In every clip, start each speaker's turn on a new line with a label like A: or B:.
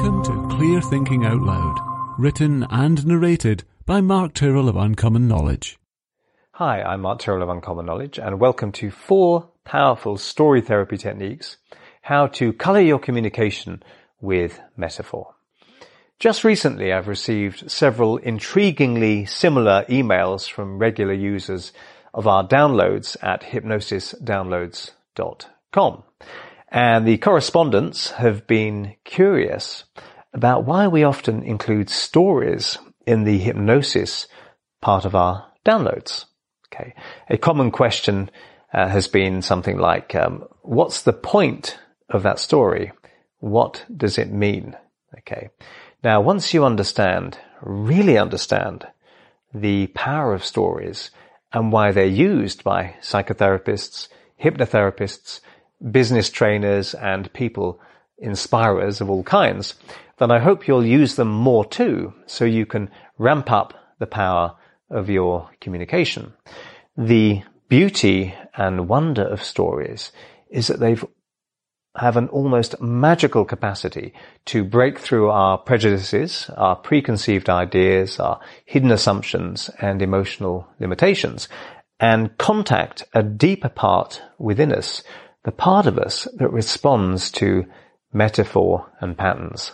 A: Welcome to Clear Thinking Out Loud, written and narrated by Mark Tyrrell of Uncommon Knowledge.
B: Hi, I'm Mark Tyrrell of Uncommon Knowledge, and welcome to four powerful story therapy techniques how to color your communication with metaphor. Just recently, I've received several intriguingly similar emails from regular users of our downloads at hypnosisdownloads.com. And the correspondents have been curious about why we often include stories in the hypnosis part of our downloads. Okay. A common question uh, has been something like, um, what's the point of that story? What does it mean? Okay. Now, once you understand, really understand the power of stories and why they're used by psychotherapists, hypnotherapists, business trainers and people inspirers of all kinds, then I hope you'll use them more too, so you can ramp up the power of your communication. The beauty and wonder of stories is that they've have an almost magical capacity to break through our prejudices, our preconceived ideas, our hidden assumptions and emotional limitations and contact a deeper part within us the part of us that responds to metaphor and patterns.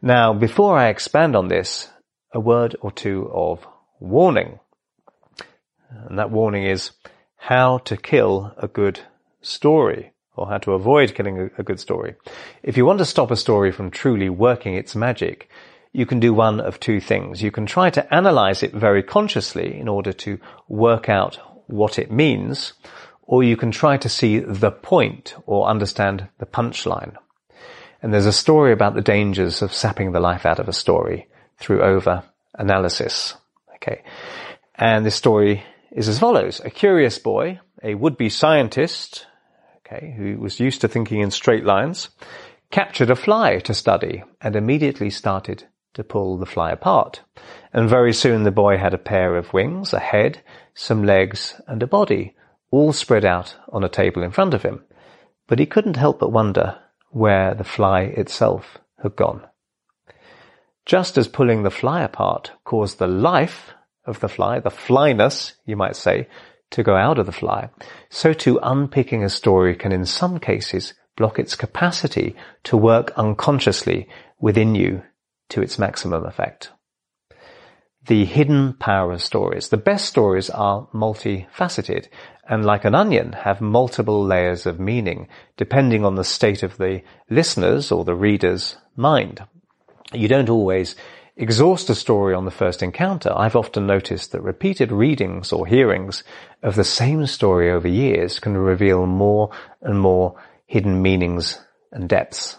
B: Now, before I expand on this, a word or two of warning. And that warning is how to kill a good story or how to avoid killing a, good story. If you want to stop a story from truly working its magic, you can do one of two things. You can try to analyze it very consciously in order to work out what it means, or you can try to see the point or understand the punchline. And there's a story about the dangers of sapping the life out of a story through over analysis. Okay. And this story is as follows. A curious boy, a would-be scientist, okay, who was used to thinking in straight lines, captured a fly to study and immediately started to pull the fly apart. And very soon the boy had a pair of wings, a head, some legs, and a body, all spread out on a table in front of him, but he couldn't help but wonder where the fly itself had gone. Just as pulling the fly apart caused the life of the fly, the flyness, you might say, to go out of the fly, so too unpicking a story can in some cases block its capacity to work unconsciously within you to its maximum effect the hidden power of stories. The best stories are multifaceted and like an onion have multiple layers of meaning depending on the state of the listener's or the reader's mind. You don't always exhaust a story on the first encounter. I've often noticed that repeated readings or hearings of the same story over years can reveal more and more hidden meanings and depths.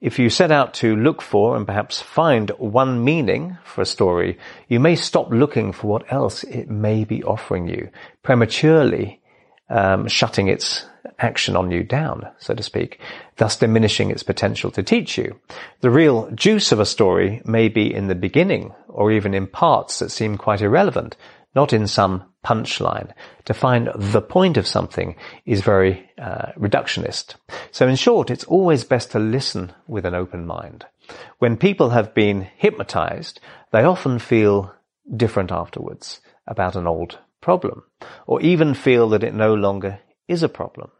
B: If you set out to look for and perhaps find one meaning for a story, you may stop looking for what else it may be offering you, prematurely um, shutting its action on you down, so to speak, thus diminishing its potential to teach you. The real juice of a story may be in the beginning or even in parts that seem quite irrelevant, not in some punchline. To find the point of something is very uh, reductionist. So in short, it's always best to listen with an open mind. When people have been hypnotized, they often feel different afterwards about an old problem, or even feel that it no longer is a problem.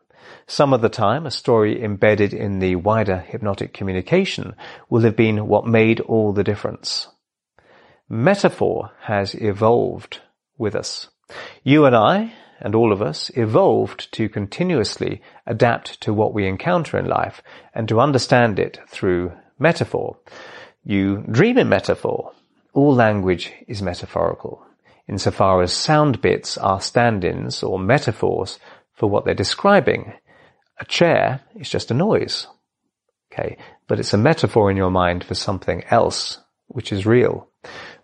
B: Some of the time, a story embedded in the wider hypnotic communication will have been what made all the difference. Metaphor has evolved with us. You and I, and all of us, evolved to continuously adapt to what we encounter in life and to understand it through metaphor. You dream in metaphor. All language is metaphorical, insofar as sound bits are stand-ins or metaphors for what they're describing. A chair is just a noise. Okay, but it's a metaphor in your mind for something else, which is real.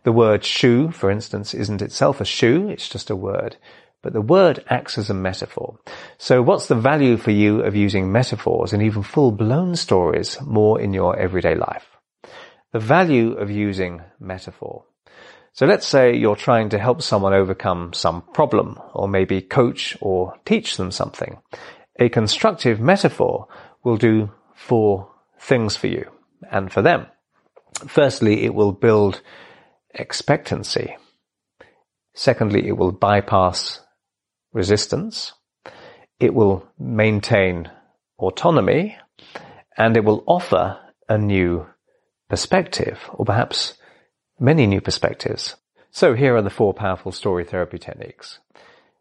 B: The word shoe, for instance, isn't itself a shoe, it's just a word. But the word acts as a metaphor. So what's the value for you of using metaphors and even full-blown stories more in your everyday life? The value of using metaphor. So let's say you're trying to help someone overcome some problem or maybe coach or teach them something. A constructive metaphor will do four things for you and for them. Firstly, it will build expectancy. Secondly, it will bypass resistance. It will maintain autonomy and it will offer a new perspective or perhaps many new perspectives. So here are the four powerful story therapy techniques.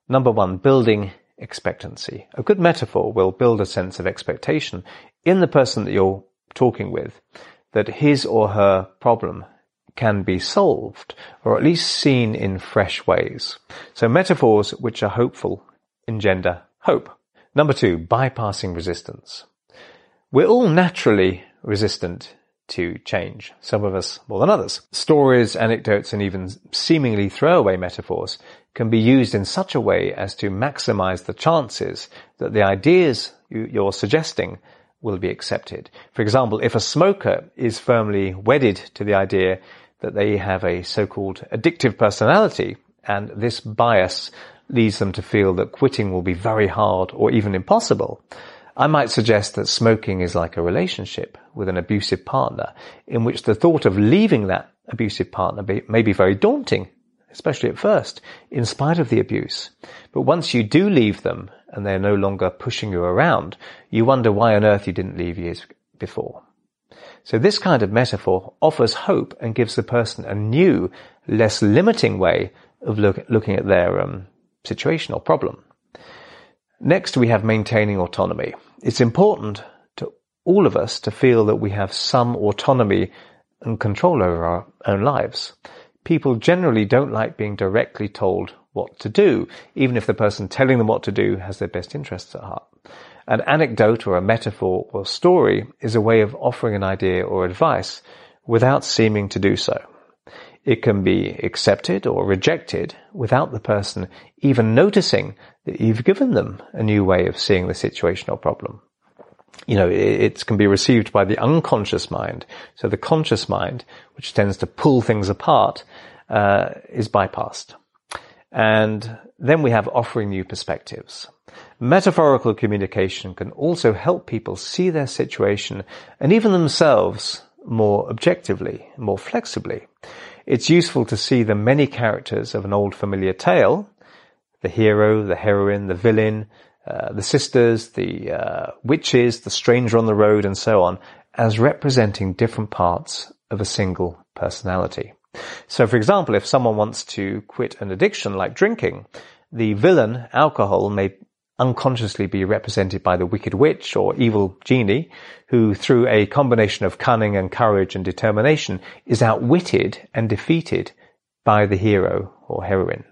B: Number one, building expectancy. A good metaphor will build a sense of expectation in the person that you're talking with that his or her problem can be solved or at least seen in fresh ways. So metaphors which are hopeful engender hope. Number two, bypassing resistance. We're all naturally resistant to change, some of us more than others. Stories, anecdotes, and even seemingly throwaway metaphors can be used in such a way as to maximize the chances that the ideas you're suggesting will be accepted. For example, if a smoker is firmly wedded to the idea that they have a so-called addictive personality and this bias leads them to feel that quitting will be very hard or even impossible, I might suggest that smoking is like a relationship with an abusive partner in which the thought of leaving that abusive partner may be very daunting, especially at first, in spite of the abuse. But once you do leave them and they're no longer pushing you around, you wonder why on earth you didn't leave years before. So this kind of metaphor offers hope and gives the person a new, less limiting way of look, looking at their um, situation or problem. Next, we have maintaining autonomy. It's important to all of us to feel that we have some autonomy and control over our own lives. People generally don't like being directly told what to do, even if the person telling them what to do has their best interests at heart. An anecdote or a metaphor or story is a way of offering an idea or advice without seeming to do so. It can be accepted or rejected without the person even noticing that you've given them a new way of seeing the situation or problem. You know, it, can be received by the unconscious mind. So the conscious mind, which tends to pull things apart, uh, is bypassed. And then we have offering new perspectives. Metaphorical communication can also help people see their situation and even themselves more objectively, more flexibly. It's useful to see the many characters of an old familiar tale, the hero, the heroine, the villain, uh, the sisters, the uh, witches, the stranger on the road, and so on, as representing different parts of a single personality. So, for example, if someone wants to quit an addiction like drinking, the villain, alcohol, may unconsciously be represented by the wicked witch or evil genie, who through a combination of cunning and courage and determination is outwitted and defeated by the hero or heroine.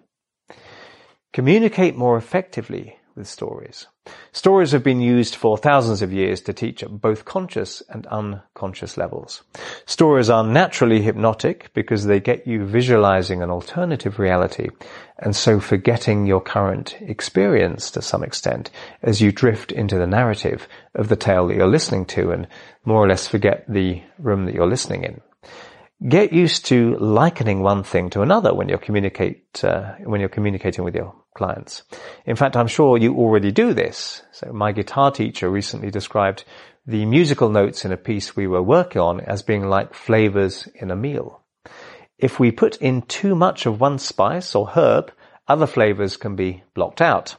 B: Communicate more effectively with stories. Stories have been used for thousands of years to teach at both conscious and unconscious levels. Stories are naturally hypnotic because they get you visualizing an alternative reality and so forgetting your current experience to some extent as you drift into the narrative of the tale that you're listening to and more or less forget the room that you're listening in. Get used to likening one thing to another when you communicate uh, when you're communicating with your clients. In fact, I'm sure you already do this. So my guitar teacher recently described the musical notes in a piece we were working on as being like flavors in a meal. If we put in too much of one spice or herb, other flavors can be blocked out.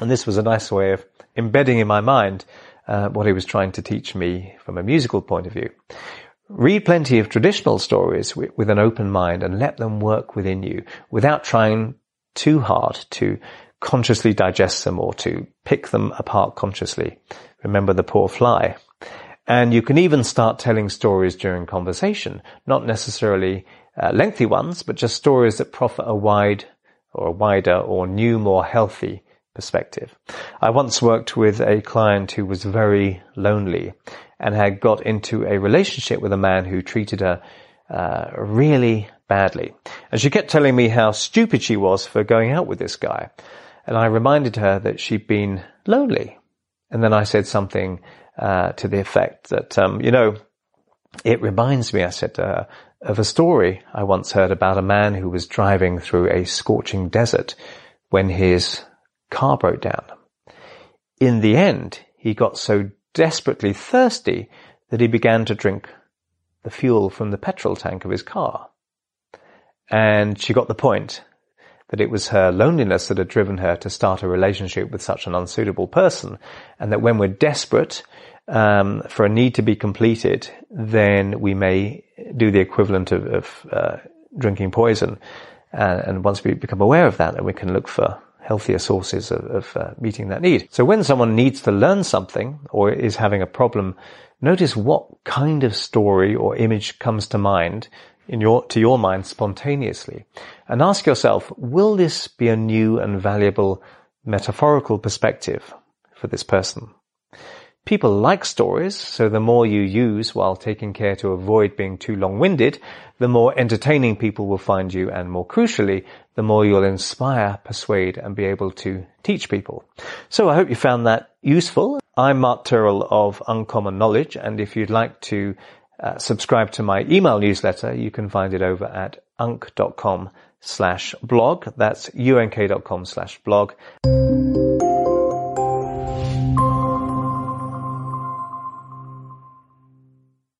B: And this was a nice way of embedding in my mind uh, what he was trying to teach me from a musical point of view. Read plenty of traditional stories with, with, an open mind and let them work within you without trying too hard to consciously digest them or to pick them apart consciously. Remember the poor fly. And you can even start telling stories during conversation, not necessarily uh, lengthy ones, but just stories that proffer a wide or a wider or new, more healthy perspective. I once worked with a client who was very lonely and had got into a relationship with a man who treated her uh, really badly. And she kept telling me how stupid she was for going out with this guy. And I reminded her that she'd been lonely. And then I said something uh, to the effect that, um, you know, it reminds me, I said to her, of a story I once heard about a man who was driving through a scorching desert when his car broke down. In the end, he got so desperately thirsty that he began to drink the fuel from the petrol tank of his car. And she got the point that it was her loneliness that had driven her to start a relationship with such an unsuitable person, and that when we're desperate um, for a need to be completed, then we may do the equivalent of, of uh, drinking poison. Uh, and once we become aware of that, then we can look for healthier sources of, of uh, meeting that need. So when someone needs to learn something or is having a problem, notice what kind of story or image comes to mind in your, to your mind spontaneously and ask yourself, will this be a new and valuable metaphorical perspective for this person? People like stories, so the more you use while taking care to avoid being too long-winded, the more entertaining people will find you and more crucially, the more you'll inspire, persuade and be able to teach people. So I hope you found that useful. I'm Mark Tyrrell of Uncommon Knowledge and if you'd like to uh, subscribe to my email newsletter, you can find it over at unk.com slash blog. That's unk.com slash blog.